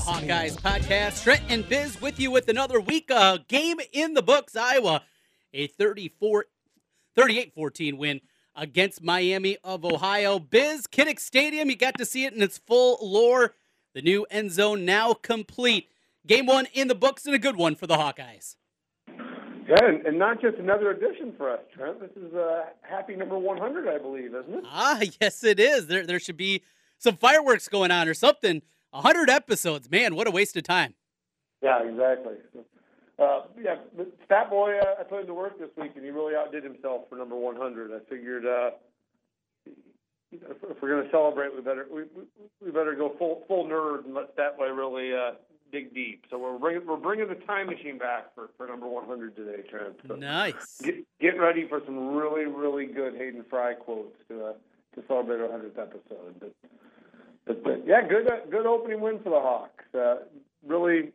Hawkeyes podcast. Trent and Biz with you with another week. Uh, game in the books. Iowa, a 34, 38-14 win against Miami of Ohio. Biz, Kinnick Stadium, you got to see it in its full lore. The new end zone now complete. Game one in the books and a good one for the Hawkeyes. Yeah, and, and not just another edition for us, Trent. This is uh, happy number 100, I believe, isn't it? Ah, yes, it is. There, there should be some fireworks going on or something. 100 episodes. Man, what a waste of time. Yeah, exactly. Uh, yeah, Stat Boy, uh, I put him to work this week, and he really outdid himself for number 100. I figured uh, if we're going to celebrate, we better we, we, we better go full full nerd and let Stat Boy really uh, dig deep. So we're bringing we're bringing the time machine back for, for number 100 today, Trent. So Nice. get, get ready for some really really good Hayden Fry quotes to uh, to celebrate our 100th episode. But, but, but yeah, good uh, good opening win for the Hawks. Uh, really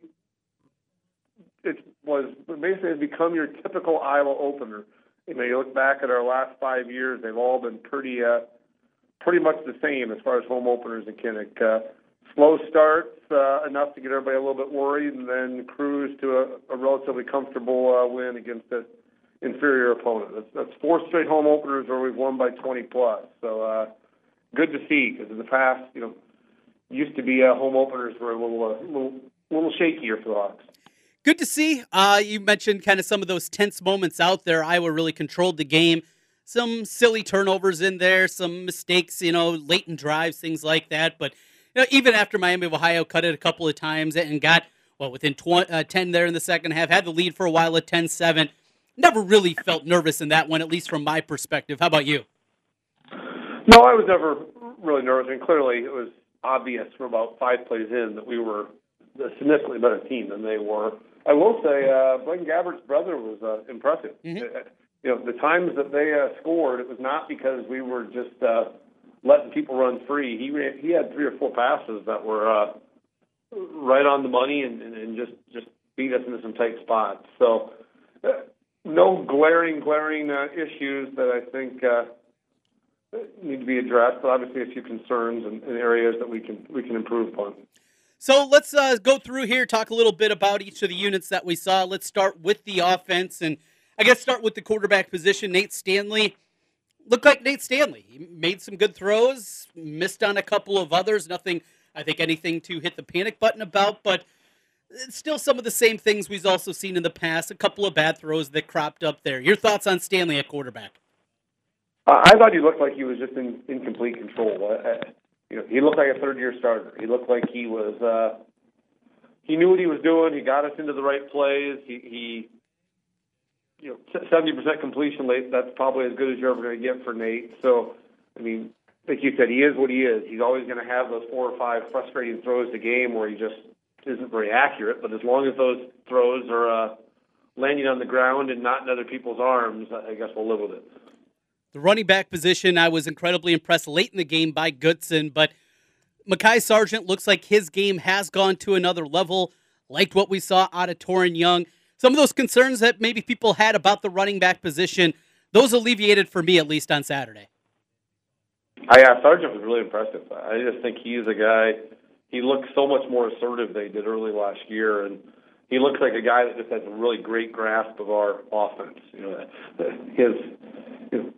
it was basically become your typical Iowa opener. You know, you look back at our last five years; they've all been pretty, uh, pretty much the same as far as home openers in Kinnick. Uh, slow starts uh, enough to get everybody a little bit worried, and then cruise to a, a relatively comfortable uh, win against an inferior opponent. That's, that's four straight home openers where we've won by 20 plus. So uh, good to see because in the past, you know, used to be uh, home openers were a little, uh, little, little shakier for the Hawks. Good to see. Uh, you mentioned kind of some of those tense moments out there. Iowa really controlled the game. Some silly turnovers in there, some mistakes, you know, late in drives, things like that. But you know, even after Miami of Ohio cut it a couple of times and got, well, within tw- uh, 10 there in the second half, had the lead for a while at 10 7. Never really felt nervous in that one, at least from my perspective. How about you? No, I was never really nervous, and clearly it was obvious from about five plays in that we were a significantly better team than they were. I will say, uh, Blaine Gabbert's brother was uh, impressive. Mhm. Uh, you know, the times that they uh, scored, it was not because we were just uh, letting people run free. He ran, he had three or four passes that were uh, right on the money and, and, and just just beat us into some tight spots. So, uh, no glaring glaring uh, issues that I think. Uh, need to be addressed, but obviously a few concerns and, and areas that we can we can improve upon. So let's uh, go through here, talk a little bit about each of the units that we saw. Let's start with the offense, and I guess start with the quarterback position. Nate Stanley looked like Nate Stanley. He made some good throws, missed on a couple of others. Nothing, I think, anything to hit the panic button about, but still some of the same things we've also seen in the past. A couple of bad throws that cropped up there. Your thoughts on Stanley at quarterback? I thought he looked like he was just in, in complete control. Uh, you know, he looked like a third year starter. He looked like he was. Uh, he knew what he was doing. He got us into the right plays. He, he you know, seventy percent completion rate. That's probably as good as you're ever going to get for Nate. So, I mean, like you said, he is what he is. He's always going to have those four or five frustrating throws a game where he just isn't very accurate. But as long as those throws are uh, landing on the ground and not in other people's arms, I guess we'll live with it. The running back position, I was incredibly impressed late in the game by Goodson, but Mekhi Sargent looks like his game has gone to another level. Liked what we saw out of Toren Young. Some of those concerns that maybe people had about the running back position, those alleviated for me at least on Saturday. I, yeah, Sargent was really impressive. I just think he's a guy. He looks so much more assertive than he did early last year, and he looks like a guy that just has a really great grasp of our offense. You know, his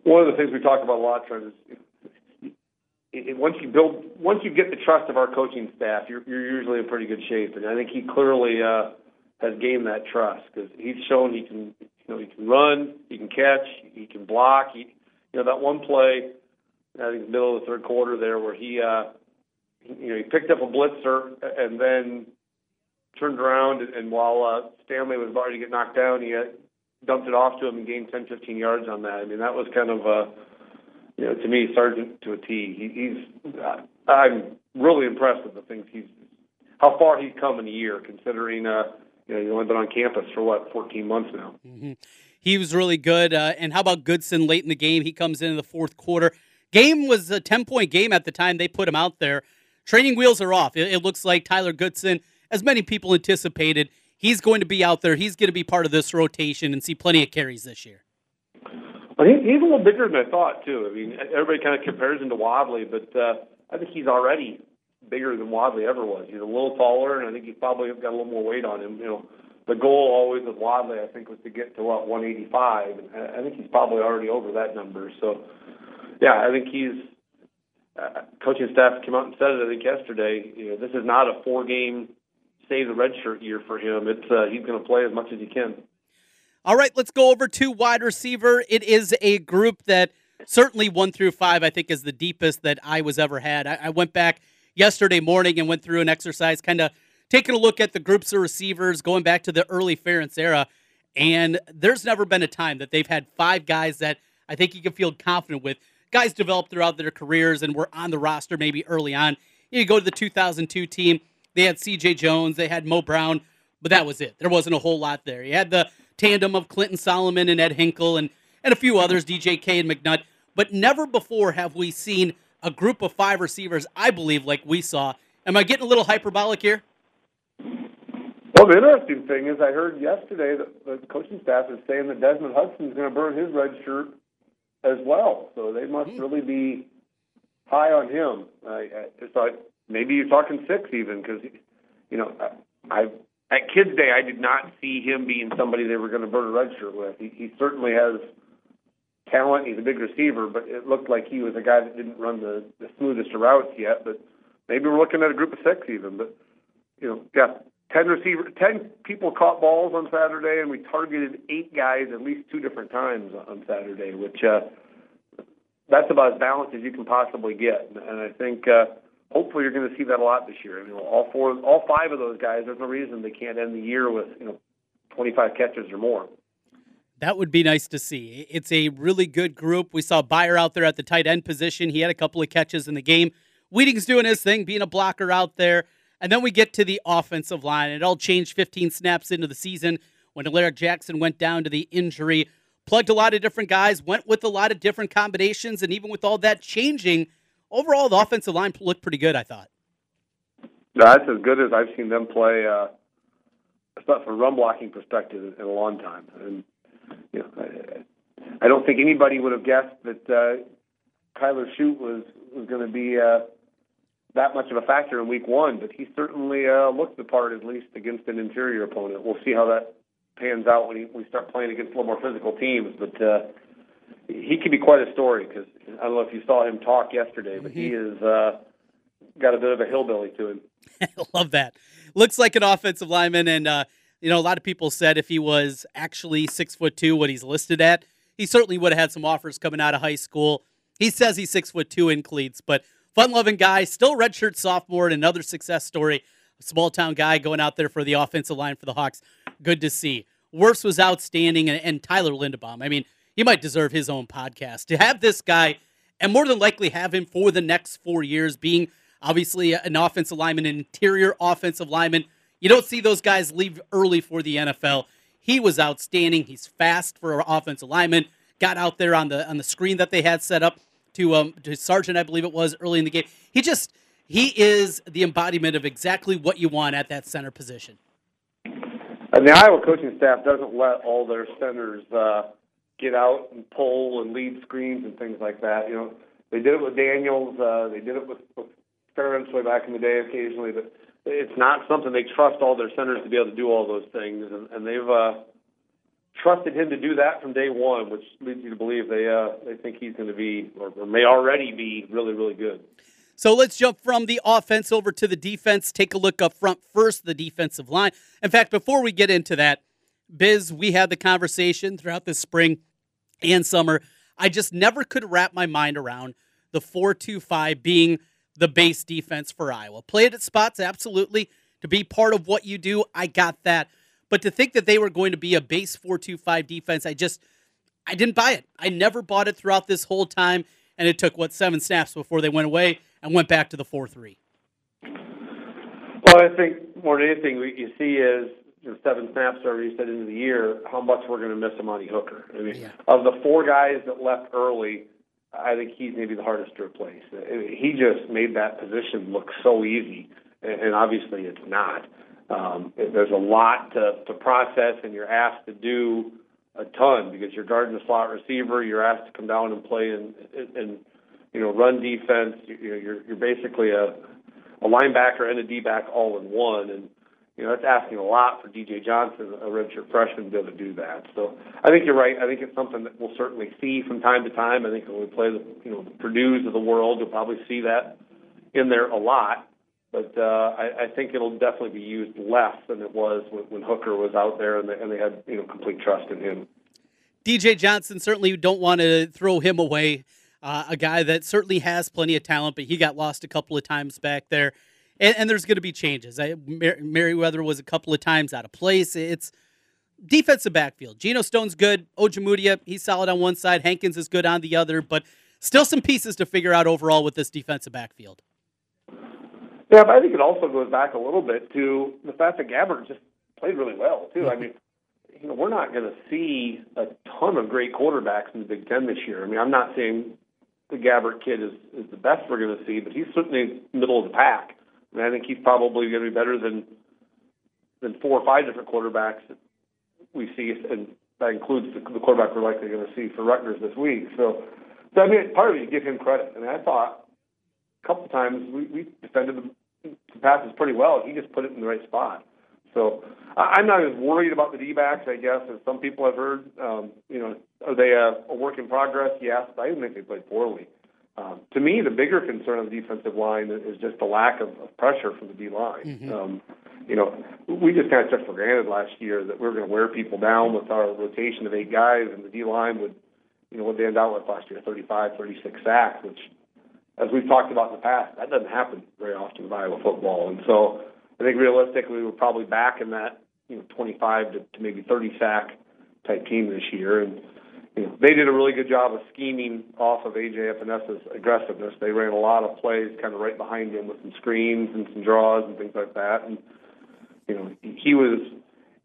one of the things we talk about a lot, Trent, is once you build, once you get the trust of our coaching staff, you're, you're usually in pretty good shape. And I think he clearly uh, has gained that trust because he's shown he can, you know, he can run, he can catch, he can block. He, you know, that one play, I think middle of the third quarter there, where he, uh, you know, he picked up a blitzer and then turned around, and, and while uh, Stanley was about to get knocked down, he uh, dumped it off to him and gained 10, 15 yards on that. I mean, that was kind of, uh, you know, to me, Sargent to a T. He, he's, I'm really impressed with the things he's, how far he's come in a year, considering, uh, you know, he's only been on campus for what, 14 months now. Mm-hmm. He was really good. Uh, and how about Goodson late in the game? He comes in, in the fourth quarter. Game was a 10 point game at the time they put him out there. Training wheels are off. It, it looks like Tyler Goodson, as many people anticipated, he's going to be out there. He's going to be part of this rotation and see plenty of carries this year. Well, he, he's a little bigger than I thought too. I mean, everybody kind of compares him to Wadley, but uh, I think he's already bigger than Wadley ever was. He's a little taller, and I think he's probably got a little more weight on him. You know, the goal always with Wadley, I think, was to get to what 185, and I think he's probably already over that number. So, yeah, I think he's. Uh, coaching staff came out and said it. I think yesterday. You know, this is not a four-game save the redshirt year for him. It's uh, he's going to play as much as he can. All right, let's go over to wide receiver. It is a group that certainly one through five, I think, is the deepest that I was ever had. I, I went back yesterday morning and went through an exercise, kind of taking a look at the groups of receivers going back to the early Ferentz era. And there's never been a time that they've had five guys that I think you can feel confident with. Guys developed throughout their careers and were on the roster maybe early on. You go to the 2002 team, they had C.J. Jones, they had Mo Brown, but that was it. There wasn't a whole lot there. You had the tandem of Clinton Solomon and Ed Hinkel and, and a few others, DJ K and McNutt, but never before have we seen a group of five receivers, I believe, like we saw. Am I getting a little hyperbolic here? Well, the interesting thing is, I heard yesterday that the coaching staff is saying that Desmond Hudson is going to burn his red shirt as well. So they must mm. really be high on him. I, I, so maybe you're talking six even because, you know, I, at Kids Day I did not see him being somebody they were going to burn a red shirt with. He, he certainly has talent. He's a big receiver, but it looked like he was a guy that didn't run the, the smoothest routes yet. But maybe we're looking at a group of six even. But you know, yeah, ten receiver, ten people caught balls on Saturday, and we targeted eight guys at least two different times on Saturday, which uh, that's about as balanced as you can possibly get. And I think uh, hopefully you're going to see that a lot this year. You know, all four, all five of those guys. There's no reason they can't end the year with you know 25 catches or more. That would be nice to see. It's a really good group. We saw Beyer out there at the tight end position. He had a couple of catches in the game. Wieting's doing his thing, being a blocker out there. And then we get to the offensive line. It all changed 15 snaps into the season when Alaric Jackson went down to the injury. Plugged a lot of different guys, went with a lot of different combinations, and even with all that changing, overall the offensive line looked pretty good, I thought. That's as good as I've seen them play, uh, from a run blocking perspective, in a long time. And you know, I, don't think anybody would have guessed that uh, Kyler Schott was was going to be uh, that much of a factor in Week One, but he certainly uh, looked the part at least against an interior opponent. We'll see how that pans out when he, we start playing against a little more physical teams, but. Uh, he could be quite a story because I don't know if you saw him talk yesterday, but he is uh, got a bit of a hillbilly to him. Love that. Looks like an offensive lineman, and uh, you know, a lot of people said if he was actually six foot two, what he's listed at, he certainly would have had some offers coming out of high school. He says he's six foot two in cleats, but fun loving guy, still redshirt sophomore, and another success story. Small town guy going out there for the offensive line for the Hawks. Good to see. Wirfs was outstanding, and, and Tyler Linderbaum. I mean, he might deserve his own podcast. To have this guy, and more than likely have him for the next four years, being obviously an offensive lineman, an interior offensive lineman you don't see those guys leave early for the NFL. He was outstanding. He's fast for an offensive lineman. Got out there on the on the screen that they had set up to um to Sargent, I believe it was early in the game. He just he is the embodiment of exactly what you want at that center position. And the Iowa coaching staff doesn't let all their centers uh, get out and pull and lead screens and things like that. You know, they did it with Daniels. Uh, they did it with, with Ferentz way back in the day occasionally, but it's not something they trust all their centers to be able to do all those things, and, and they've uh, trusted him to do that from day one, which leads you to believe they uh, they think he's going to be or, or may already be really really good. So let's jump from the offense over to the defense. Take a look up front first, the defensive line. In fact, before we get into that, Biz, we had the conversation throughout the spring and summer. I just never could wrap my mind around the 4 2 5 being the base defense for Iowa. Play it at spots, absolutely. To be part of what you do, I got that. But to think that they were going to be a base 4-2-5 defense, I just I didn't buy it. I never bought it throughout this whole time, and it took what seven snaps before they went away and went back to the 4-3. Well, I think more than anything, what you see is you seven snaps already said into the year how much we're going to miss Amani Hooker. I mean, yeah. of the four guys that left early, I think he's maybe the hardest to replace. He just made that position look so easy, and obviously it's not. Um, there's a lot to, to process, and you're asked to do a ton because you're guarding the slot receiver. You're asked to come down and play and and you know run defense. You, know you're you're basically a a linebacker and a D back all in one, and you know that's asking a lot for DJ Johnson, a redshirt freshman, to be able to do that. So I think you're right. I think it's something that we'll certainly see from time to time. I think when we play the you know the Purdue's of the world, you'll probably see that in there a lot. But uh, I, I think it'll definitely be used less than it was when, when Hooker was out there, and they, and they had you know complete trust in him. DJ Johnson certainly don't want to throw him away. Uh, a guy that certainly has plenty of talent, but he got lost a couple of times back there. And, and there's going to be changes. I, Mer- Merriweather was a couple of times out of place. It's defensive backfield. Geno Stone's good. Ojemudia, he's solid on one side. Hankins is good on the other, but still some pieces to figure out overall with this defensive backfield. Yeah, but I think it also goes back a little bit to the fact that Gabbert just played really well too. I mean, you know, we're not going to see a ton of great quarterbacks in the Big Ten this year. I mean, I'm not saying the Gabbert kid is is the best we're going to see, but he's certainly middle of the pack. I mean, I think he's probably going to be better than than four or five different quarterbacks that we see, and that includes the, the quarterback we're likely going to see for Rutgers this week. So, so I mean, part of it, you give him credit. I mean, I thought a couple times we, we defended the, the passes pretty well. He just put it in the right spot. So I'm not as worried about the D-backs, I guess, as some people have heard. Um, you know, are they a, a work in progress? Yes, but I didn't think they played poorly. Um, to me, the bigger concern on the defensive line is just the lack of, of pressure from the D line. Mm-hmm. Um, you know, we just kind of took for granted last year that we were going to wear people down with our rotation of eight guys, and the D line would, you know, what they end out with last year, 35, 36 sacks, which, as we've talked about in the past, that doesn't happen very often in Iowa football. And so I think realistically, we're probably back in that, you know, 25 to, to maybe 30 sack type team this year. And, they did a really good job of scheming off of AJ Epenesa's aggressiveness. They ran a lot of plays kind of right behind him with some screens and some draws and things like that. And, you know, he was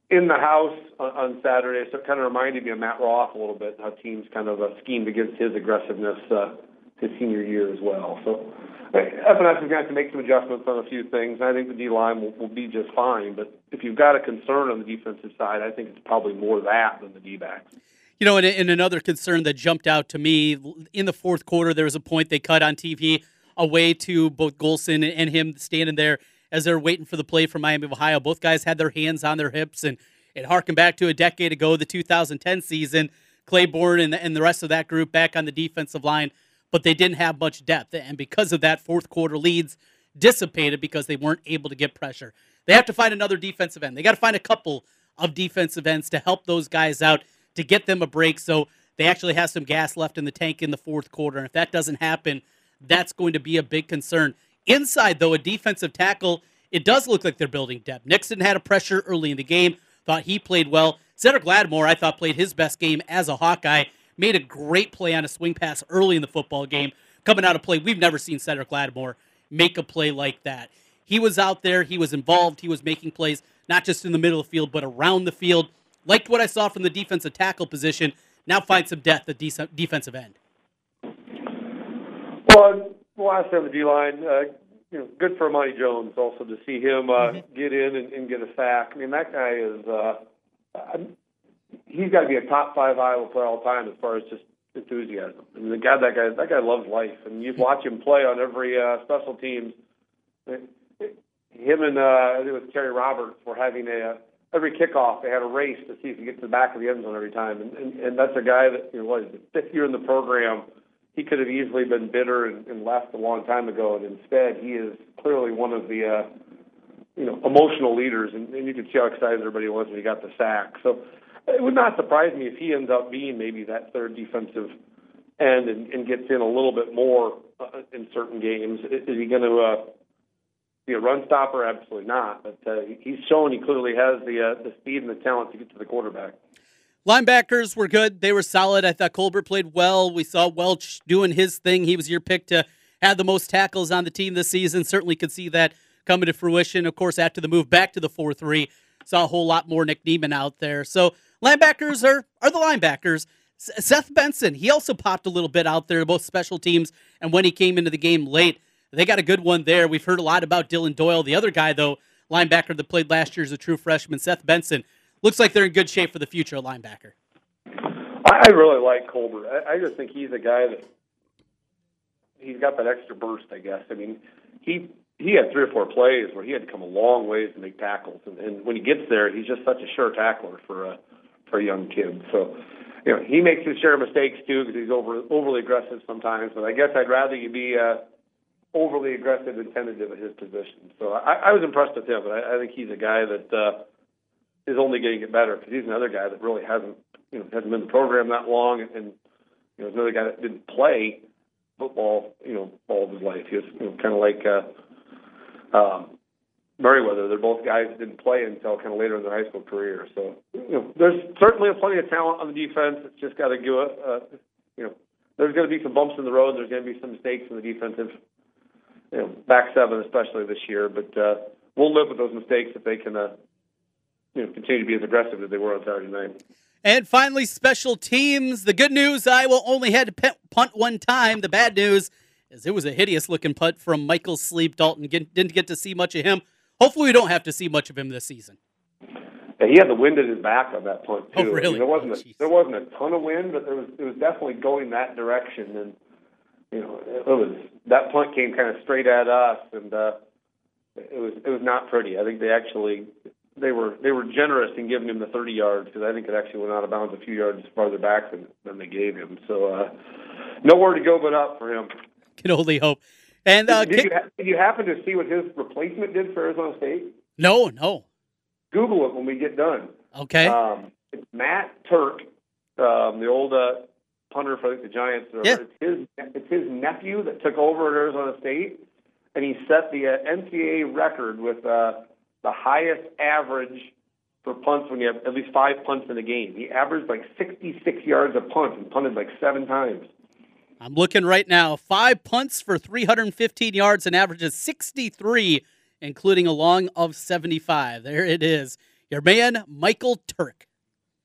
in the house on, Saturday, so it kind of reminded me of Matt Roth a little bit, how teams kind of uh, schemed against his aggressiveness uh, his senior year as well. So Epenesa's going to have to make some adjustments on a few things. I think the D line will, will be just fine. But if you've got a concern on the defensive side, I think it's probably more that than the D backs. You know, and, and another concern that jumped out to me in the fourth quarter, there was a point they cut on TV away to both Golston and him standing there as they're waiting for the play from Miami of Ohio. Both guys had their hands on their hips and it harkened back to a decade ago, the 2010 season. Clayborn and and the rest of that group back on the defensive line, but they didn't have much depth. And because of that, fourth quarter leads dissipated because they weren't able to get pressure. They have to find another defensive end. They got to find a couple of defensive ends to help those guys out to get them a break so they actually have some gas left in the tank in the fourth quarter. And if that doesn't happen, that's going to be a big concern. Inside, though, a defensive tackle, it does look like they're building depth. Nixon had a pressure early in the game, thought he played well. Cedric Lattimore, I thought, played his best game as a Hawkeye. Made a great play on a swing pass early in the football game. Coming out of play, we've never seen Cedric Lattimore make a play like that. He was out there, he was involved, he was making plays, not just in the middle of the field, but around the field. Liked what I saw from the defensive tackle position. Now find some depth at defensive end. Well, last time the D line, uh, you know, good for Monty Jones also to see him uh, mm-hmm. get in and, and get a sack. I mean, that guy is. Uh, he's got to be a top five Iowa player all time as far as just enthusiasm. I mean, the guy that guy that guy loves life, and you watch him play on every uh, special teams. Him and uh, I think it was Terry Roberts were having a every kickoff they had a race to see if he gets to the back of the end zone every time, and and, and that's a guy that you know it, fifth year in the program. He could have easily been bitter and, and left a long time ago, and instead he is clearly one of the uh, you know emotional leaders, and, and you could see how excited everybody was when he got the sack. So it would not surprise me if he ends up being maybe that third defensive end and, and gets in a little bit more uh, in certain games. Is, is he going to uh, be a run stopper? Absolutely not. But uh, he's shown he clearly has the uh, the speed and the talent to get to the quarterback. Linebackers were good. They were solid. I thought Colbert played well. We saw Welch doing his thing. He was your pick to have the most tackles on the team this season. Certainly could see that coming to fruition. Of course, after the move back to the 4 3, saw a whole lot more Nick Niemann out there. So linebackers are, are the linebackers. Seth Benson, he also popped a little bit out there, both special teams and when he came into the game late. They got a good one there. We've heard a lot about Dillon Doyle. The other guy, though, linebacker that played last year as a true freshman. Seth Benson looks like they're in good shape for the future linebacker. I, really like Colbert. I, I just think he's a guy that he's got that extra burst. I guess. I mean, he he had three or four plays where he had to come a long ways to make tackles, and, and when he gets there, he's just such a sure tackler for a for a young kid. So, you know, he makes his share of mistakes too because he's over overly aggressive sometimes. But I guess I'd rather you be uh, overly aggressive and tentative at his position. So I, I was impressed with him, but I, I think he's a guy that uh, is only going to better because he's another guy that really hasn't you know hasn't been in the program that long, and, you know, another guy that didn't play football, you know, all of his life. He was you know, kind of like uh, um, Merriweather. They're both guys that didn't play until kind of later in their high school career. So, you know, there's certainly plenty of talent on the defense. It's just got to go. Uh, you know, there's going to be some bumps in the road. There's going to be some mistakes in the defensive, you know, back seven especially this year. But uh, we'll live with those mistakes if they can, uh, you know, continue to be as aggressive as they were on Saturday night. And finally, special teams. The good news, Iowa only had to punt one time. The bad news is it was a hideous looking punt from Michael Sleep. Dalton didn't get to see much of him. Hopefully, we don't have to see much of him this season. Yeah, he had the wind at his back on that punt too. Oh, really? there wasn't oh, a, there wasn't a ton of wind, but there was it was definitely going that direction, and you know it was that punt came kind of straight at us, and uh, it was it was not pretty. I think they actually they were they were generous in giving him the 30 yards because I think it actually went out of bounds a few yards farther back than, than they gave him. So uh, nowhere to go but up for him. Can only hope. And uh, did, you ha- did you happen to see what his replacement did for Arizona State? No, no. Google it when we get done. Okay. Um, it's Matt Turk, um, the old uh, punter for the Giants. Yeah. It's his it's his nephew that took over at Arizona State, and he set the uh, NCAA record with. Uh, the highest average for punts when you have at least five punts in a game. He averaged like 66 yards a punt and punted like seven times. I'm looking right now. Five punts for 315 yards and averages 63, including a long of 75. There it is. Your man, Michael Turk.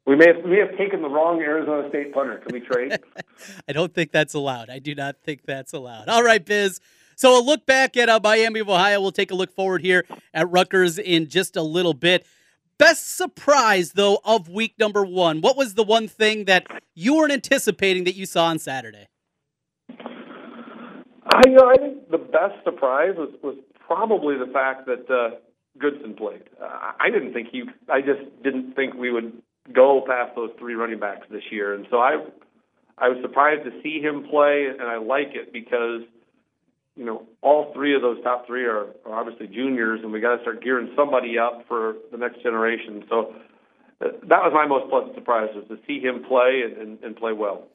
We may have, we may have taken the wrong Arizona State punter. Can we trade? I don't think that's allowed. I do not think that's allowed. All right, Biz. So a look back at uh, Miami of Ohio. We'll take a look forward here at Rutgers in just a little bit. Best surprise, though, of week number one. What was the one thing that you weren't anticipating that you saw on Saturday? I, you know, I think the best surprise was, was probably the fact that uh, Goodson played. Uh, I didn't think he. I just didn't think we would go past those three running backs this year, and so I, I was surprised to see him play, and I like it because you know, all three of those top three are, are obviously juniors, and we got to start gearing somebody up for the next generation. So uh, that was my most pleasant surprise was to see him play and, and, and, play well.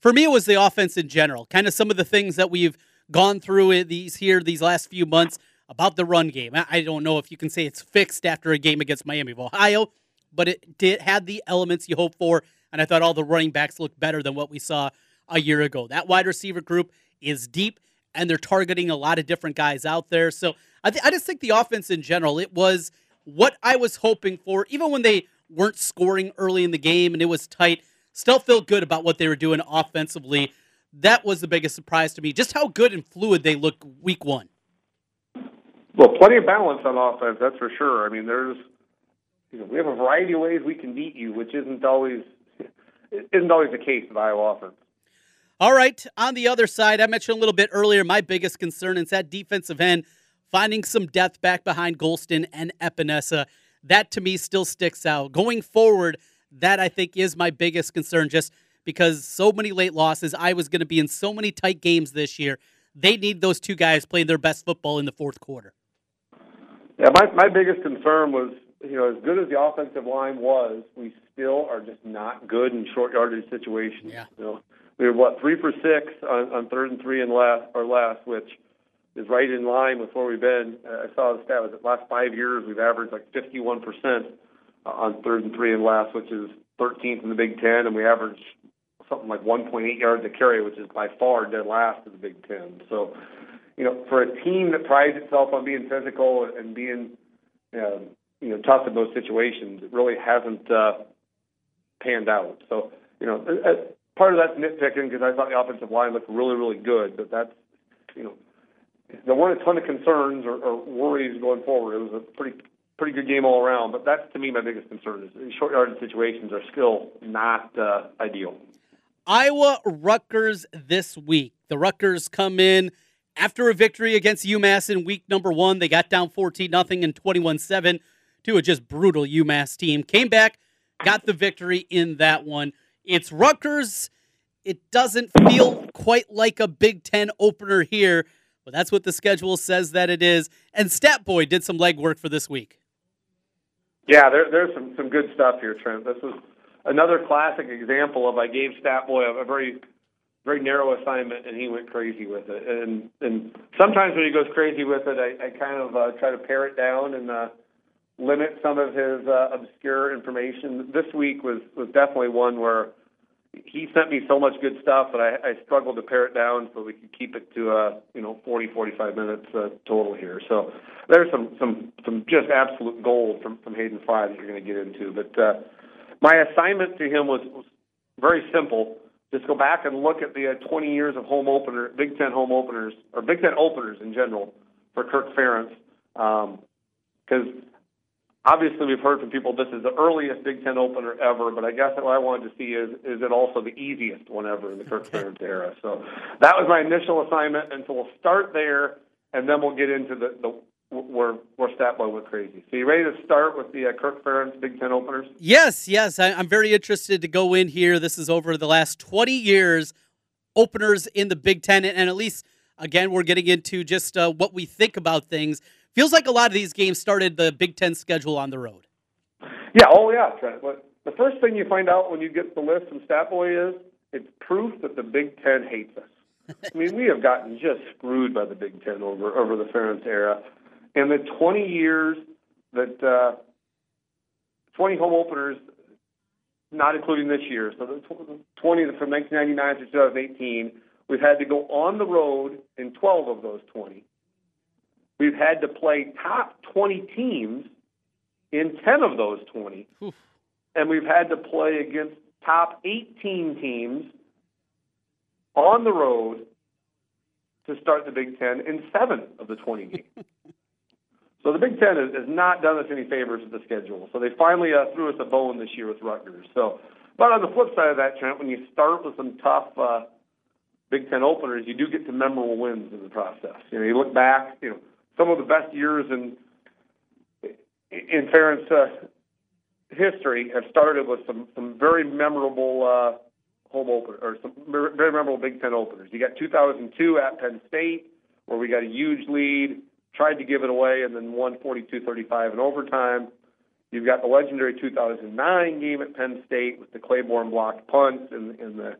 For me, it was the offense in general. Kind of some of the things that we've gone through these here these last few months about the run game. I don't know if you can say it's fixed after a game against Miami of Ohio, but it did had the elements you hope for, and I thought all the running backs looked better than what we saw a year ago. That wide receiver group is deep and they're targeting a lot of different guys out there. So I, th- I just think the offense in general, it was what I was hoping for, even when they weren't scoring early in the game and it was tight. Still feel good about what they were doing offensively. That was the biggest surprise to me, just how good and fluid they looked week one. Well, plenty of balance on offense, that's for sure. I mean, there's, you know, we have a variety of ways we can beat you, which isn't always isn't always the case with Iowa offense. All right, on the other side, I mentioned a little bit earlier, my biggest concern is that defensive end finding some depth back behind Golston and Epenesa. That to me still sticks out. Going forward, that I think is my biggest concern just because so many late losses. I was going to be in so many tight games this year. They need those two guys playing their best football in the fourth quarter. Yeah, my, my biggest concern was, you know, as good as the offensive line was, we still are just not good in short yardage situations. Yeah. You know, we were what three for six on, on third and three and less or less, which is right in line with where we've been. Uh, I saw the stat was the last five years we've averaged like 51 percent on third and three and less, which is 13th in the Big Ten, and we average something like 1.8 yards a carry, which is by far dead last in the Big Ten. So, you know, for a team that prides itself on being physical and being, uh, you know, tough in those situations, it really hasn't uh, panned out. So, you know, part of that's nitpicking because I thought the offensive line looked really, really good, but that's, you know, there weren't a ton of concerns or, or worries going forward. It was a pretty pretty good game all around. But that's to me my biggest concern is short yardage situations are still not uh, ideal. Iowa Rutgers this week. The Rutgers come in after a victory against UMass in week number one. They got down 14 nothing and 21 7 to a just brutal UMass team. Came back, got the victory in that one. It's Rutgers. It doesn't feel quite like a Big Ten opener here, but that's what the schedule says that it is. And Stat Boy did some legwork for this week. Yeah, there, there's some, some good stuff here, Trent. This was another classic example of I gave Stat Boy a, a very very narrow assignment, and he went crazy with it. And and sometimes when he goes crazy with it, I, I kind of uh, try to pare it down and uh, limit some of his uh, obscure information. This week was was definitely one where he sent me so much good stuff that I, I struggled to pare it down so we could keep it to uh, you know 40 45 minutes uh, total here. So there's some some some just absolute gold from from Hayden Fry that you're going to get into. But uh, my assignment to him was, was very simple just go back and look at the uh, 20 years of home opener, Big Ten home openers, or Big Ten openers in general for Kirk Ferentz. Because um, obviously we've heard from people this is the earliest Big Ten opener ever, but I guess what I wanted to see is is it also the easiest one ever in the Kirk Ferentz era. So that was my initial assignment, and so we'll start there, and then we'll get into the, the where where Statboy went crazy. So you ready to start with the uh, Kirk Ferentz Big Ten openers? Yes, yes. I, am very interested to go in here. This is over the last 20 years openers in the Big Ten, and, and at least again we're getting into just uh, what we think about things. Feels like a lot of these games started the Big Ten schedule on the road. Yeah. Oh yeah, Trent. But the first thing you find out when you get the list from Statboy is it's proof that the Big Ten hates us. I mean, we have gotten just screwed by the Big Ten over over the Ferentz era and the 20 years that uh, 20 home openers, not including this year, so the 20 from 1999 to 2018, we've had to go on the road in 12 of those 20. We've had to play top 20 teams in 10 of those 20. Oof. And we've had to play against top 18 teams on the road to start the Big Ten in seven of the 20 games. So the Big Ten has, has not done us any favors with the schedule. So they finally uh, threw us a bone this year with Rutgers. So, but on the flip side of that, Trent, when you start with some tough uh, Big Ten openers, you do get some memorable wins in the process. You know, you look back, you know, some of the best years in in Ferentz uh, history have started with some some very memorable uh, home opener or some very memorable Big Ten openers. You got 2002 at Penn State, where we got a huge lead tried to give it away and then won 42-35 in overtime. You've got the legendary 2009 game at Penn State with the Clayborn blocked punt and, in the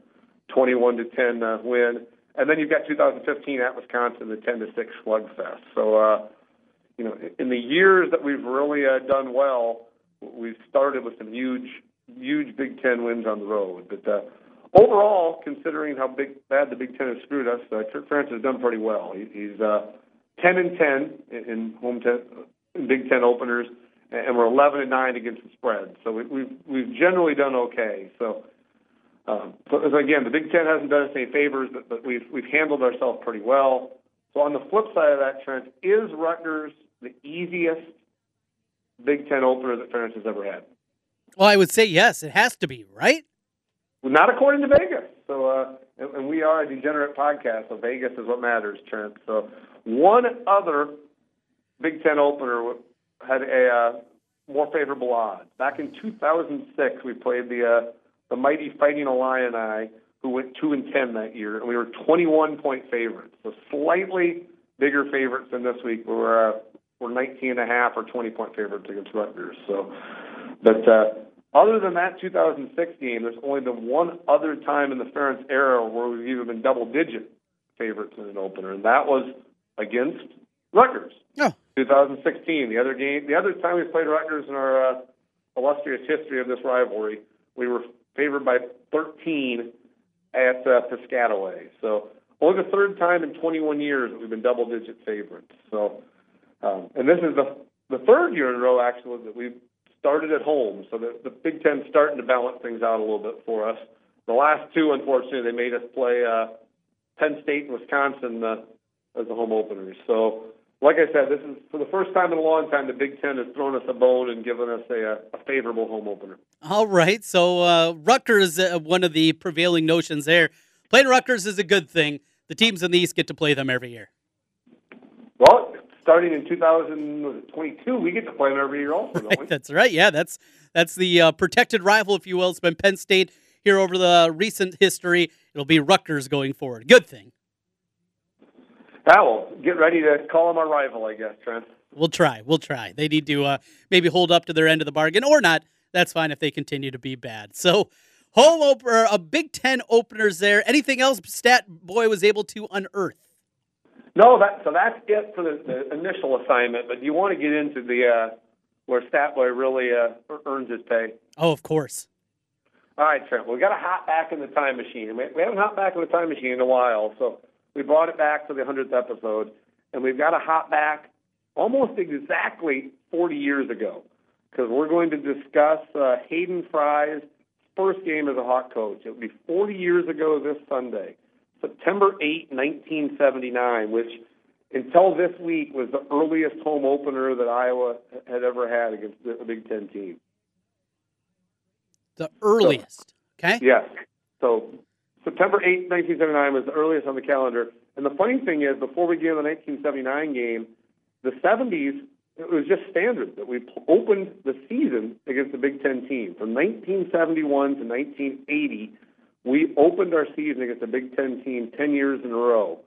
21 to 10 uh, win, and then you've got 2015 at Wisconsin, the 10 to 6 slugfest. So, uh, you know, in the years that we've really uh, done well, we've started with some huge, huge Big Ten wins on the road. But uh, overall, considering how big bad the Big Ten has screwed us, uh, Kirk Ferentz has done pretty well. He, he's uh, 10 and 10 in home ten, in Big Ten openers, and we're 11 and 9 against the spread. So we, we've we've generally done okay. So, um, so again, the Big Ten hasn't done us any favors, but, but we've we've handled ourselves pretty well. So on the flip side of that, Trent, is Rutgers the easiest Big Ten opener that Ferentz has ever had? Well, I would say yes. It has to be, right? Well, not according to Vegas. So, uh, and, and we are a degenerate podcast, so Vegas is what matters, Trent. So one other Big Ten opener had a uh, more favorable odds. Back in 2006, we played the uh, the mighty Fighting Illini, who went two and ten that year, and we were 21 point favorites. So slightly bigger favorites than this week. We were uh, we're 19 and a half or 20 point favorites against Rutgers. So, but uh, other than that 2006 game, there's only been one other time in the Ferentz era where we've even been double digit favorites in an opener, and that was against Rutgers. Oh. 2016, the other game, the other time we played Rutgers in our uh, illustrious history of this rivalry, we were favored by 13 at uh, Piscataway. So only the third time in 21 years that we've been double-digit favorites. So, um, and this is the the third year in a row actually that we've started at home. So the, the Big Ten's starting to balance things out a little bit for us. The last two, unfortunately, they made us play uh, Penn State and Wisconsin uh, as the home openers. So like I said, this is for the first time in a long time the Big Ten has thrown us a bone and given us a, a favorable home opener. All right. So uh, Rutgers, uh, one of the prevailing notions there. Playing Rutgers is a good thing. The teams in the East get to play them every year. Well, starting in 2022, we get to play them every year also, don't we? That's right. Yeah, that's that's the uh, protected rival, if you will. It's been Penn State here over the recent history. It'll be Rutgers going forward. Good thing. Yeah, well, get ready to call them our rival, I guess, Trent. We'll try. We'll try. They need to uh, maybe hold up to their end of the bargain or not. That's fine if they continue to be bad. So, home opener, a Big Ten openers there. Anything else Stat Boy was able to unearth? No, that so that's it for the, the initial assignment. But do you want to get into the uh, where Statboy really uh, earns his pay. Oh, of course. All right, Trent. We got to hop back in the time machine. We, we haven't hopped back in the time machine in a while, so we brought it back for the hundredth episode, and we've got to hop back almost exactly 40 years ago because we're going to discuss uh, Hayden Fry's first game as a Hawk coach. It will be 40 years ago this Sunday, September 8, 1979, which until this week was the earliest home opener that Iowa had ever had against a Big Ten team. The earliest. Okay. Yes. So September 8, 1979 was the earliest on the calendar. And the funny thing is, before we get into the 1979 game, the 70s, it was just standard that we opened the season against the Big Ten team. From 1971 to 1980, we opened our season against a Big Ten team 10 years in a row.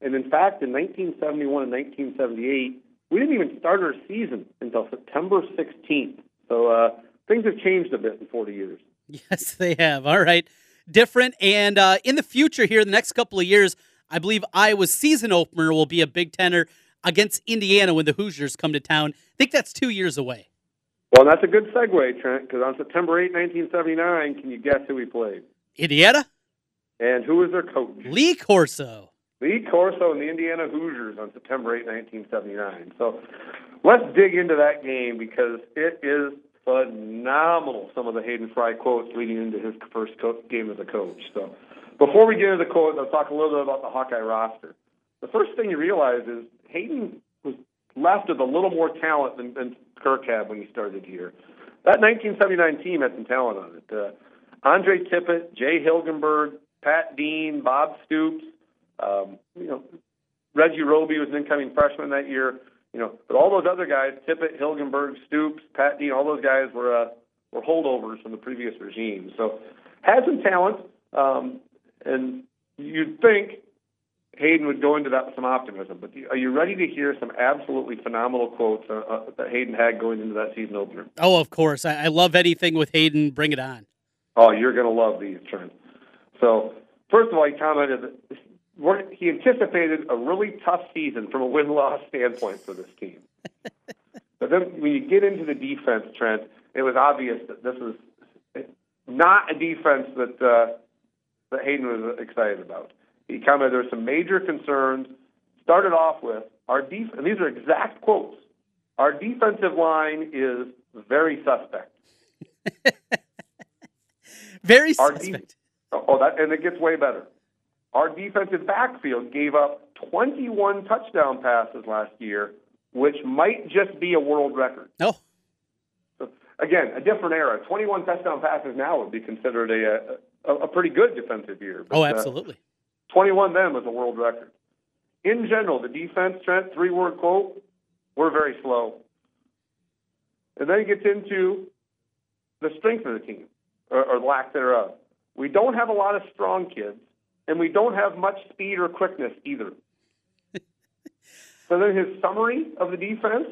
And in fact, in 1971 and 1978, we didn't even start our season until September 16th. So uh, things have changed a bit in 40 years. Yes, they have. All right. Different. And uh, in the future, here, the next couple of years, I believe Iowa's season opener will be a Big Tenner against Indiana when the Hoosiers come to town. I think that's two years away. Well, that's a good segue, Trent, because on September 8, 1979, can you guess who we played? Indiana? And who was their coach? Lee Corso. Lee Corso and the Indiana Hoosiers on September 8, 1979. So let's dig into that game because it is phenomenal, some of the Hayden Fry quotes leading into his first co- game as a coach. So before we get into the quotes, I'll talk a little bit about the Hawkeye roster. The first thing you realize is Hayden was left with a little more talent than, than Kirk had when he started here. That 1979 team had some talent on it. Uh, Andre Tippett, Jay Hilgenberg, Pat Dean, Bob Stoops, um, you know, Reggie Roby was an incoming freshman that year. You know, but all those other guys, Tippett, Hilgenberg, Stoops, Pat Dean, all those guys were uh, were holdovers from the previous regime. So had some talent, um, and you'd think Hayden would go into that with some optimism. But are you ready to hear some absolutely phenomenal quotes uh, uh, that Hayden had going into that season opener? Oh, of course. I, I love anything with Hayden. Bring it on. Oh, you're going to love these, Trent. So, first of all, he commented that he anticipated a really tough season from a win loss standpoint for this team. but then when you get into the defense, Trent, it was obvious that this was not a defense that, uh, that Hayden was excited about. He commented there were some major concerns. Started off with our def- and these are exact quotes. Our defensive line is very suspect. very suspect. De- oh, that and it gets way better. Our defensive backfield gave up 21 touchdown passes last year, which might just be a world record. No. So, again, a different era. 21 touchdown passes now would be considered a a, a pretty good defensive year. But, oh, absolutely. Uh, 21 then was a world record. In general, the defense, Trent, three word quote, we're very slow. And then he gets into the strength of the team, or, or lack thereof. We don't have a lot of strong kids, and we don't have much speed or quickness either. so then his summary of the defense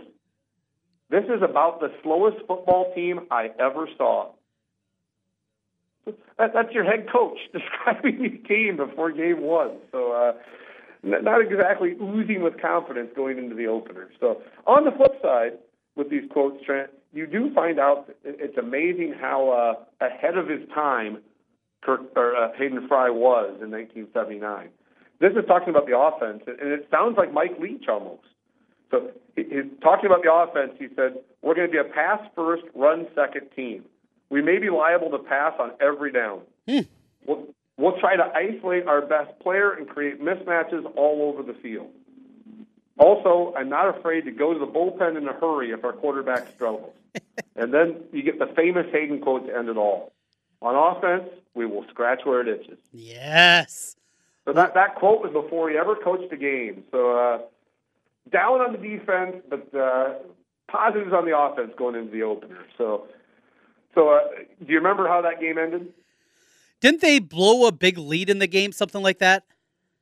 this is about the slowest football team I ever saw. That, that's your head coach describing the team before game one. So, uh, not exactly oozing with confidence going into the opener. So, on the flip side, with these quotes, Trent, you do find out it's amazing how uh, ahead of his time Kirk, or, uh, Hayden Fry was in 1979. This is talking about the offense, and it sounds like Mike Leach almost. So, he's talking about the offense. He said, "We're going to be a pass first, run second team." we may be liable to pass on every down. Hmm. We'll, we'll try to isolate our best player and create mismatches all over the field. Also, I'm not afraid to go to the bullpen in a hurry if our quarterback struggles. and then you get the famous Hayden quote to end it all. On offense, we will scratch where it itches. Yes. So that, that quote was before he ever coached a game. So uh, down on the defense, but uh, positives on the offense going into the opener. So, so uh, do you remember how that game ended? Didn't they blow a big lead in the game, something like that?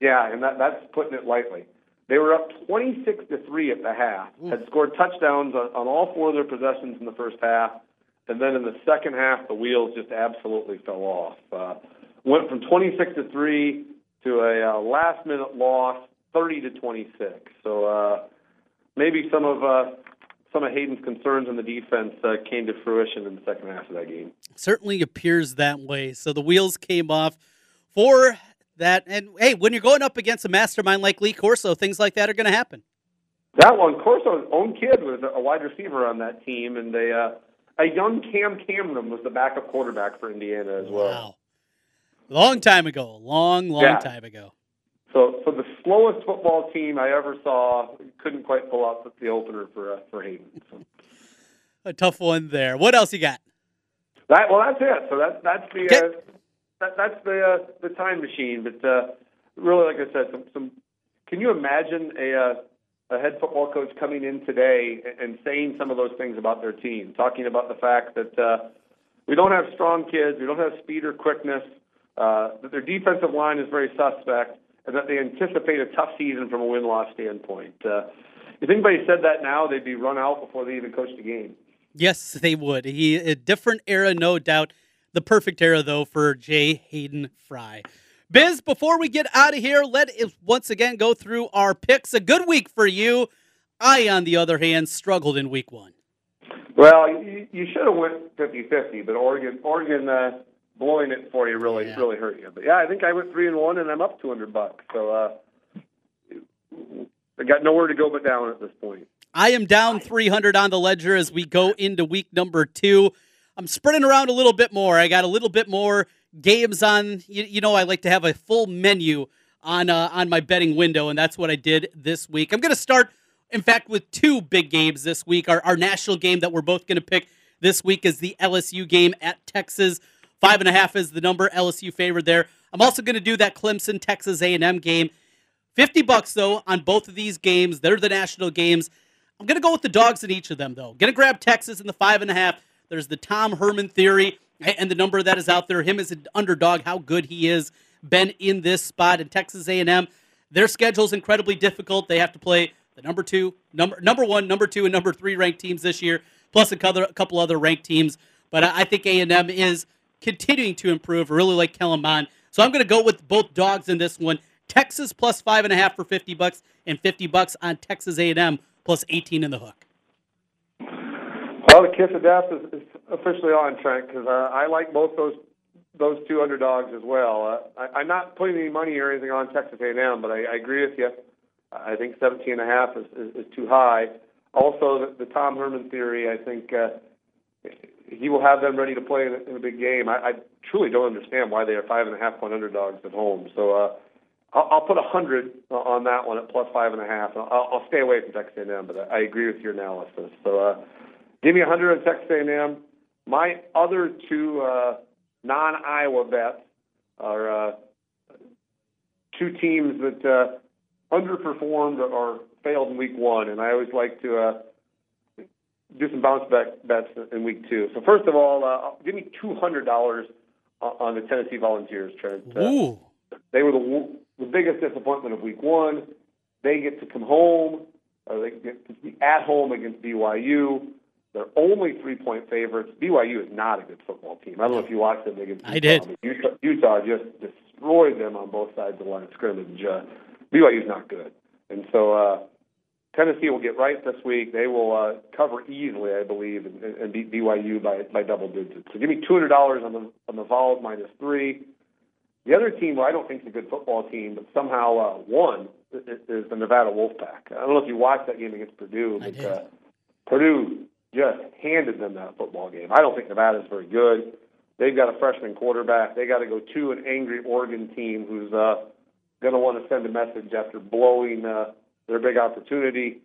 Yeah, and that, that's putting it lightly. They were up 26 to three at the half. Had scored touchdowns on, on all four of their possessions in the first half, and then in the second half, the wheels just absolutely fell off. Uh, went from 26 to three to a uh, last minute loss, 30 to 26. So uh, maybe some of uh, some of Hayden's concerns on the defense uh, came to fruition in the second half of that game. Certainly appears that way. So the wheels came off for that. And hey, when you're going up against a mastermind like Lee Corso, things like that are going to happen. That one, Corso's own kid was a wide receiver on that team, and they, uh, a young Cam Cameron was the backup quarterback for Indiana as well. Wow. Long time ago. Long, long Yeah. time ago. So, so the slowest football team I ever saw couldn't quite pull out the opener for uh, for Hayden. So A tough one there. What else you got? that well, that's it. So that's that's the Okay. uh, that, that's the uh, the time machine. But uh, really, like I said, some some. Can you imagine a uh, a head football coach coming in today and- saying some of those things about their team, talking about the fact that uh, we don't have strong kids, we don't have speed or quickness, uh, that their defensive line is very suspect, and that they anticipate a tough season from a win loss standpoint. Uh, if anybody said that now, they'd be run out before they even coached a game. Yes, they would. He a different era, no doubt. The perfect era though for Jay Hayden Fry. Biz, before we get out of here, let us once again go through our picks. A good week for you. I, on the other hand, struggled in week one. Well, you, you should have went 50-50, but Oregon, Oregon uh, blowing it for you really, Yeah. really hurt you. But yeah, I think I went three and one, and I'm up 200 bucks. So uh, I got nowhere to go but down at this point. I am down 300 on the ledger as we go into week number two. I'm spreading around a little bit more. I got a little bit more games on. You, you know, I like to have a full menu on uh, on my betting window, and that's what I did this week. I'm going to start, in fact, with two big games this week. Our, our national game that we're both going to pick this week is the LSU game at Texas. Five and a half is the number. LSU favored there. I'm also going to do that Clemson Texas A&M game. 50 bucks though on both of these games. They're the national games. I'm gonna go with the dogs in each of them though. Gonna grab Texas in the five and a half. There's the Tom Herman theory and the number that is out there. Him as an underdog, how good he is, been in this spot in Texas A&M. Their schedule is incredibly difficult. They have to play the number two, number number one, number two, and number three ranked teams this year, plus a couple, other ranked teams. But I think A&M is continuing to improve. Really like Kellen Mond. So I'm going to go with both dogs in this one. Texas plus five and a half for 50 bucks and 50 bucks on Texas A&M plus 18 in the hook. Well, the kiss of death is, is officially on, Trent, because uh, I like both those those two underdogs as well. Uh, I, I'm not putting any money or anything on Texas A&M, but I, I agree with you. I think 17 and a half is, is, is too high. Also, the, the Tom Herman theory, I think uh, he will have them ready to play in a, in a big game. I, I truly don't understand why they are five and a half point underdogs at home. So uh, I'll, put a hundred on that one at plus five and a half. I'll, I'll stay away from Texas A&M, but I, I agree with your analysis. So uh, give me a hundred on Texas A&M. My other two uh, non-Iowa bets are uh, two teams that uh, underperformed or failed in week one, and I always like to uh, do some bounce back bets in week two. So first of all, uh, give me two hundred dollars on the Tennessee Volunteers, Trent. Uh, Ooh. they were the the biggest disappointment of week one. They get to come home. Uh, they get to be at home against BYU. They're only three point favorites. BYU is not a good football team. I don't know if you watched them against Utah. I did. Utah, Utah just destroyed them on both sides of the line of scrimmage. Uh, BYU is not good, and so uh, Tennessee will get right this week. They will uh, cover easily, I believe, and, and beat BYU by by double digits. So give me two hundred dollars on the on the Vols minus three. The other team, who I don't think is a good football team, but somehow uh, won, is the Nevada Wolfpack. I don't know if you watched that game against Purdue, I but did. uh, Purdue just handed them that football game. I don't think Nevada's very good. They've got a freshman quarterback. They got to go to an angry Oregon team who's uh, going to want to send a message after blowing uh, their big opportunity.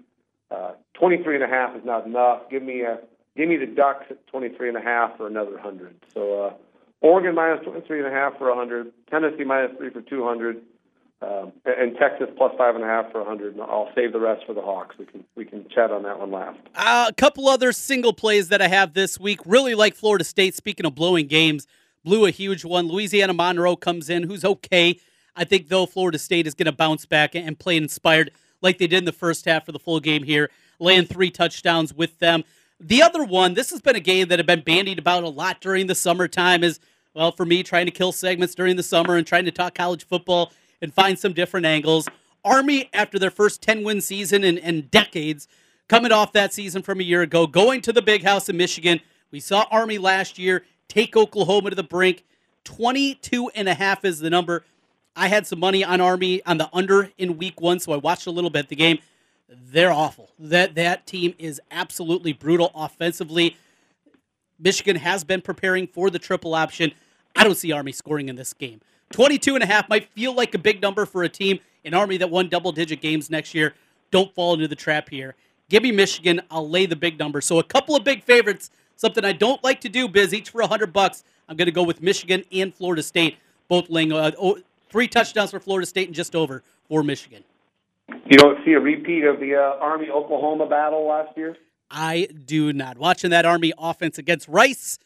Uh, 23 and a half is not enough. Give me a give me the Ducks at 23 and a half for another 100. So uh, Oregon minus 23 and a half for 100. Tennessee minus three for 200. Um, and Texas plus five and a half for 100. And I'll save the rest for the Hawks. We can we can chat on that one last. Uh, a couple other single plays that I have this week. Really like Florida State. Speaking of blowing games, blew a huge one. Louisiana Monroe comes in, who's okay. I think though Florida State is going to bounce back and play inspired like they did in the first half for the full game here, laying three touchdowns with them. The other one, this has been a game that I've been bandied about a lot during the summertime. Is well for me trying to kill segments during the summer and trying to talk college football and find some different angles. Army, after their first 10 win season in, in decades, coming off that season from a year ago, going to the big house in Michigan. We saw Army last year take Oklahoma to the brink. 22 and a half is the number. I had some money on Army on the under in week one, so I watched a little bit of the game. They're awful. That that team is absolutely brutal offensively. Michigan has been preparing for the triple option. I don't see Army scoring in this game. 22 and a half might feel like a big number for a team, an Army that won double digit games next year. Don't fall into the trap here. Give me Michigan. I'll lay the big number. So a couple of big favorites, something I don't like to do, Biz, each for 100 bucks. I'm going to go with Michigan and Florida State, both laying uh, three touchdowns for Florida State and just over for Michigan. You don't see a repeat of the uh, Army Oklahoma battle last year? I do not. Watching that Army offense against Rice,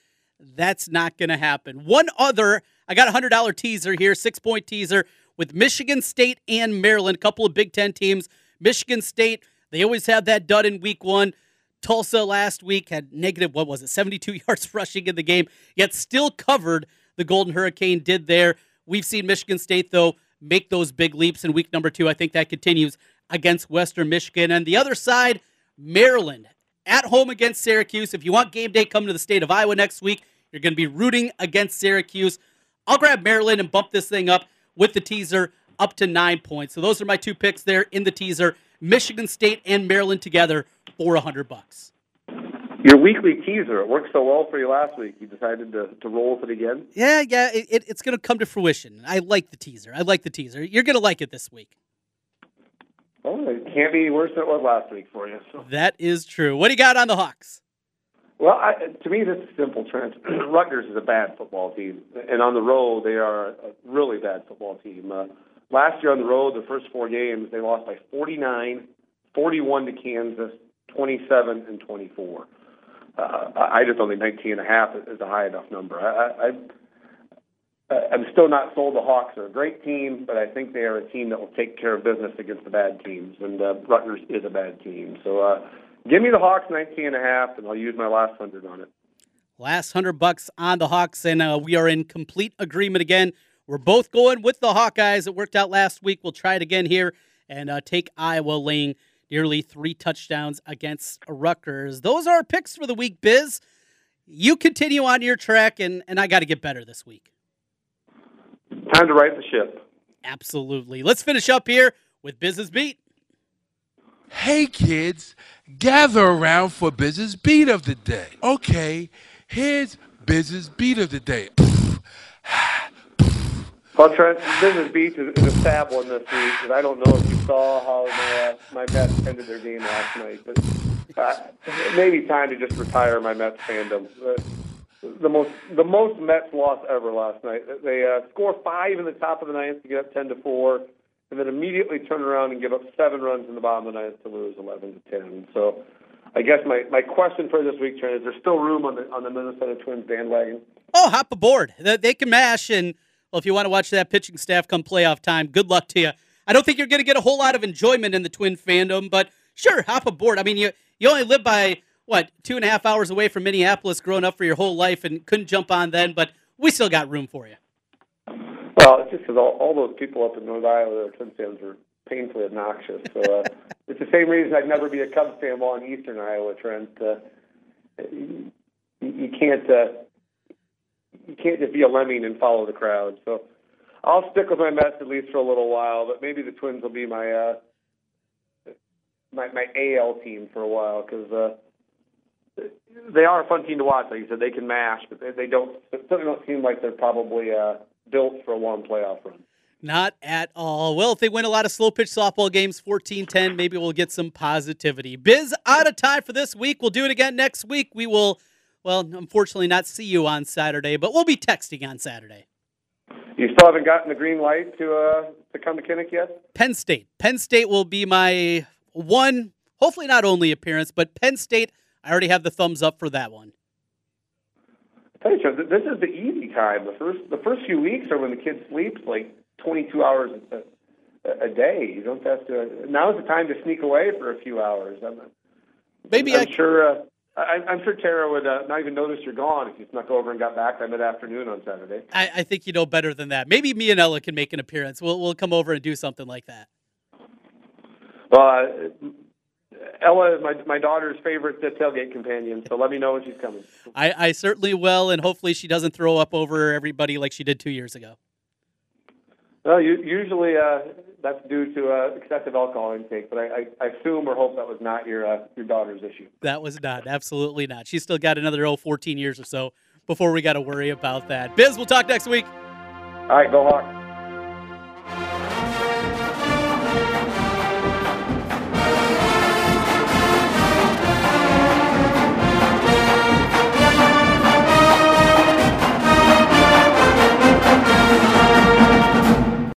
that's not going to happen. One other, I got a $100 teaser here, six point teaser with Michigan State and Maryland, a couple of Big Ten teams. Michigan State, they always have that dud in week one. Tulsa last week had negative, what was it, 72 yards rushing in the game, yet still covered the Golden Hurricane did there. We've seen Michigan State, though, make those big leaps in week number two. I think that continues against Western Michigan. And the other side, Maryland at home against Syracuse. If you want game day, come to the state of Iowa next week. You're going to be rooting against Syracuse. I'll grab Maryland and bump this thing up with the teaser up to nine points. So those are my two picks there in the teaser. Michigan State and Maryland together for a hundred bucks. Your weekly teaser, it worked so well for you last week. You decided to, to roll with it again? Yeah, yeah, it, it, it's going to come to fruition. I like the teaser. I like the teaser. You're going to like it this week. Well, it can't be worse than it was last week for you. So. That is true. What do you got on the Hawks? Well, I, to me, this is simple. Trent Rutgers is a bad football team, and on the road, they are a really bad football team. Uh, last year on the road, the first four games, they lost by 49, 41 to Kansas, 27, and 24 uh, I just don't think 19 and a half is a high enough number. I, I, I'm still not sold. The Hawks are a great team, but I think they are a team that will take care of business against the bad teams, and uh, Rutgers is a bad team. So uh, give me the Hawks 19 and a half, and I'll use my last hundred on it. Last hundred bucks on the Hawks, and uh, we are in complete agreement again. We're both going with the Hawkeyes. It worked out last week. We'll try it again here and uh, take Iowa laying nearly three touchdowns against Rutgers. Those are our picks for the week, Biz. You continue on your track, and, and I got to get better this week. Time to right the ship. Absolutely. Let's finish up here with Business Beat. Hey, kids, gather around for Business Beat of the Day. Okay, here's Business Beat of the Day. Well, Trent, Business Beat is, a sad one this week, and I don't know if you saw how my, uh, my Mets ended their game last night, but uh, time to just retire my Mets fandom. Uh, the most the most Mets loss ever last night. They uh, score five in the top of the ninth to get up ten to four, and then immediately turn around and give up seven runs in the bottom of the ninth to lose eleven to ten. So, I guess my, my question for this week, Trent, is there still room on the on the Minnesota Twins bandwagon? Oh, hop aboard! They can mash and well, if you want to watch that pitching staff come playoff time, good luck to you. I don't think you're going to get a whole lot of enjoyment in the Twin fandom, but sure, hop aboard. I mean, you you only live by what two and a half hours away from Minneapolis, growing up for your whole life, and couldn't jump on then, but we still got room for you. Well, it's just because all, all those people up in North Iowa that are Twin fans are painfully obnoxious. So uh, it's the same reason I'd never be a Cubs fan while in Eastern Iowa, Trent. Uh, you, you can't. Uh, you can't just be a lemming and follow the crowd. So I'll stick with my Mets at least for a little while, but maybe the Twins will be my uh, my my AL team for a while because uh, they are a fun team to watch. Like you said, they can mash, but they, they don't certainly don't seem like they're probably uh, built for a long playoff run. Not at all. Well, if they win a lot of slow pitch softball games, 14 10, maybe we'll get some positivity. Biz, out of time for this week. We'll do it again next week. We will, well, unfortunately, not see you on Saturday, but we'll be texting on Saturday. You still haven't gotten the green light to uh, to come to Kinnick yet? Penn State. Penn State will be my one, hopefully not only appearance, but Penn State, I already have the thumbs up for that one. I tell you, Joe, this is the easy time. The first the first few weeks are when the kid sleeps like 22 hours a, a day. You don't have to. Now's the time to sneak away for a few hours. I'm, Maybe I'm I, sure. Uh, I, I'm sure Tara would uh, not even notice you're gone if you snuck over and got back by mid afternoon on Saturday. I, I think you know better than that. Maybe me and Ella can make an appearance. We'll, we'll come over and do something like that. Well, uh, Ella is my my daughter's favorite tailgate companion, so let me know when she's coming. I, I certainly will, and hopefully she doesn't throw up over everybody like she did two years ago. Well, you, usually uh, that's due to uh, excessive alcohol intake, but I, I, I assume or hope that was not your uh, your daughter's issue. That was not, absolutely not. She's still got another oh, 14 years or so before we got to worry about that. Biz, we'll talk next week. All right, go Hawks.